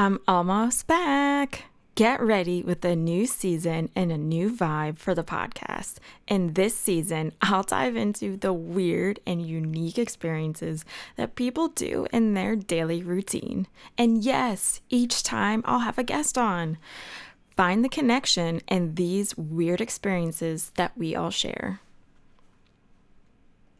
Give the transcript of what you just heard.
I'm almost back. Get ready with a new season and a new vibe for the podcast. In this season, I'll dive into the weird and unique experiences that people do in their daily routine. And yes, each time I'll have a guest on. Find the connection in these weird experiences that we all share.